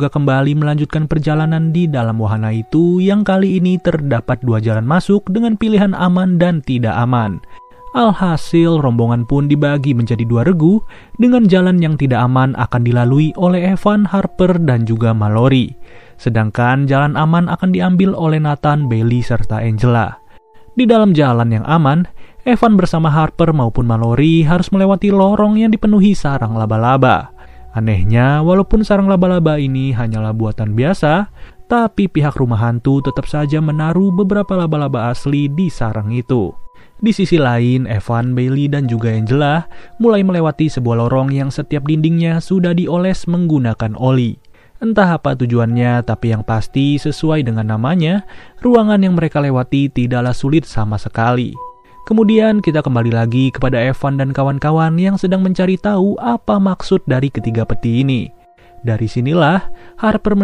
juga kembali melanjutkan perjalanan di dalam wahana itu yang kali ini terdapat dua jalan masuk dengan pilihan aman dan tidak aman. Alhasil, rombongan pun dibagi menjadi dua regu dengan jalan yang tidak aman akan dilalui oleh Evan, Harper, dan juga Mallory. Sedangkan jalan aman akan diambil oleh Nathan, Bailey, serta Angela. Di dalam jalan yang aman, Evan bersama Harper maupun Mallory harus melewati lorong yang dipenuhi sarang laba-laba. Anehnya, walaupun sarang laba-laba ini hanyalah buatan biasa, tapi pihak rumah hantu tetap saja menaruh beberapa laba-laba asli di sarang itu. Di sisi lain, Evan, Bailey, dan juga Angela mulai melewati sebuah lorong yang setiap dindingnya sudah dioles menggunakan oli. Entah apa tujuannya, tapi yang pasti sesuai dengan namanya, ruangan yang mereka lewati tidaklah sulit sama sekali. Kemudian kita kembali lagi kepada Evan dan kawan-kawan yang sedang mencari tahu apa maksud dari ketiga peti ini. Dari sinilah Harper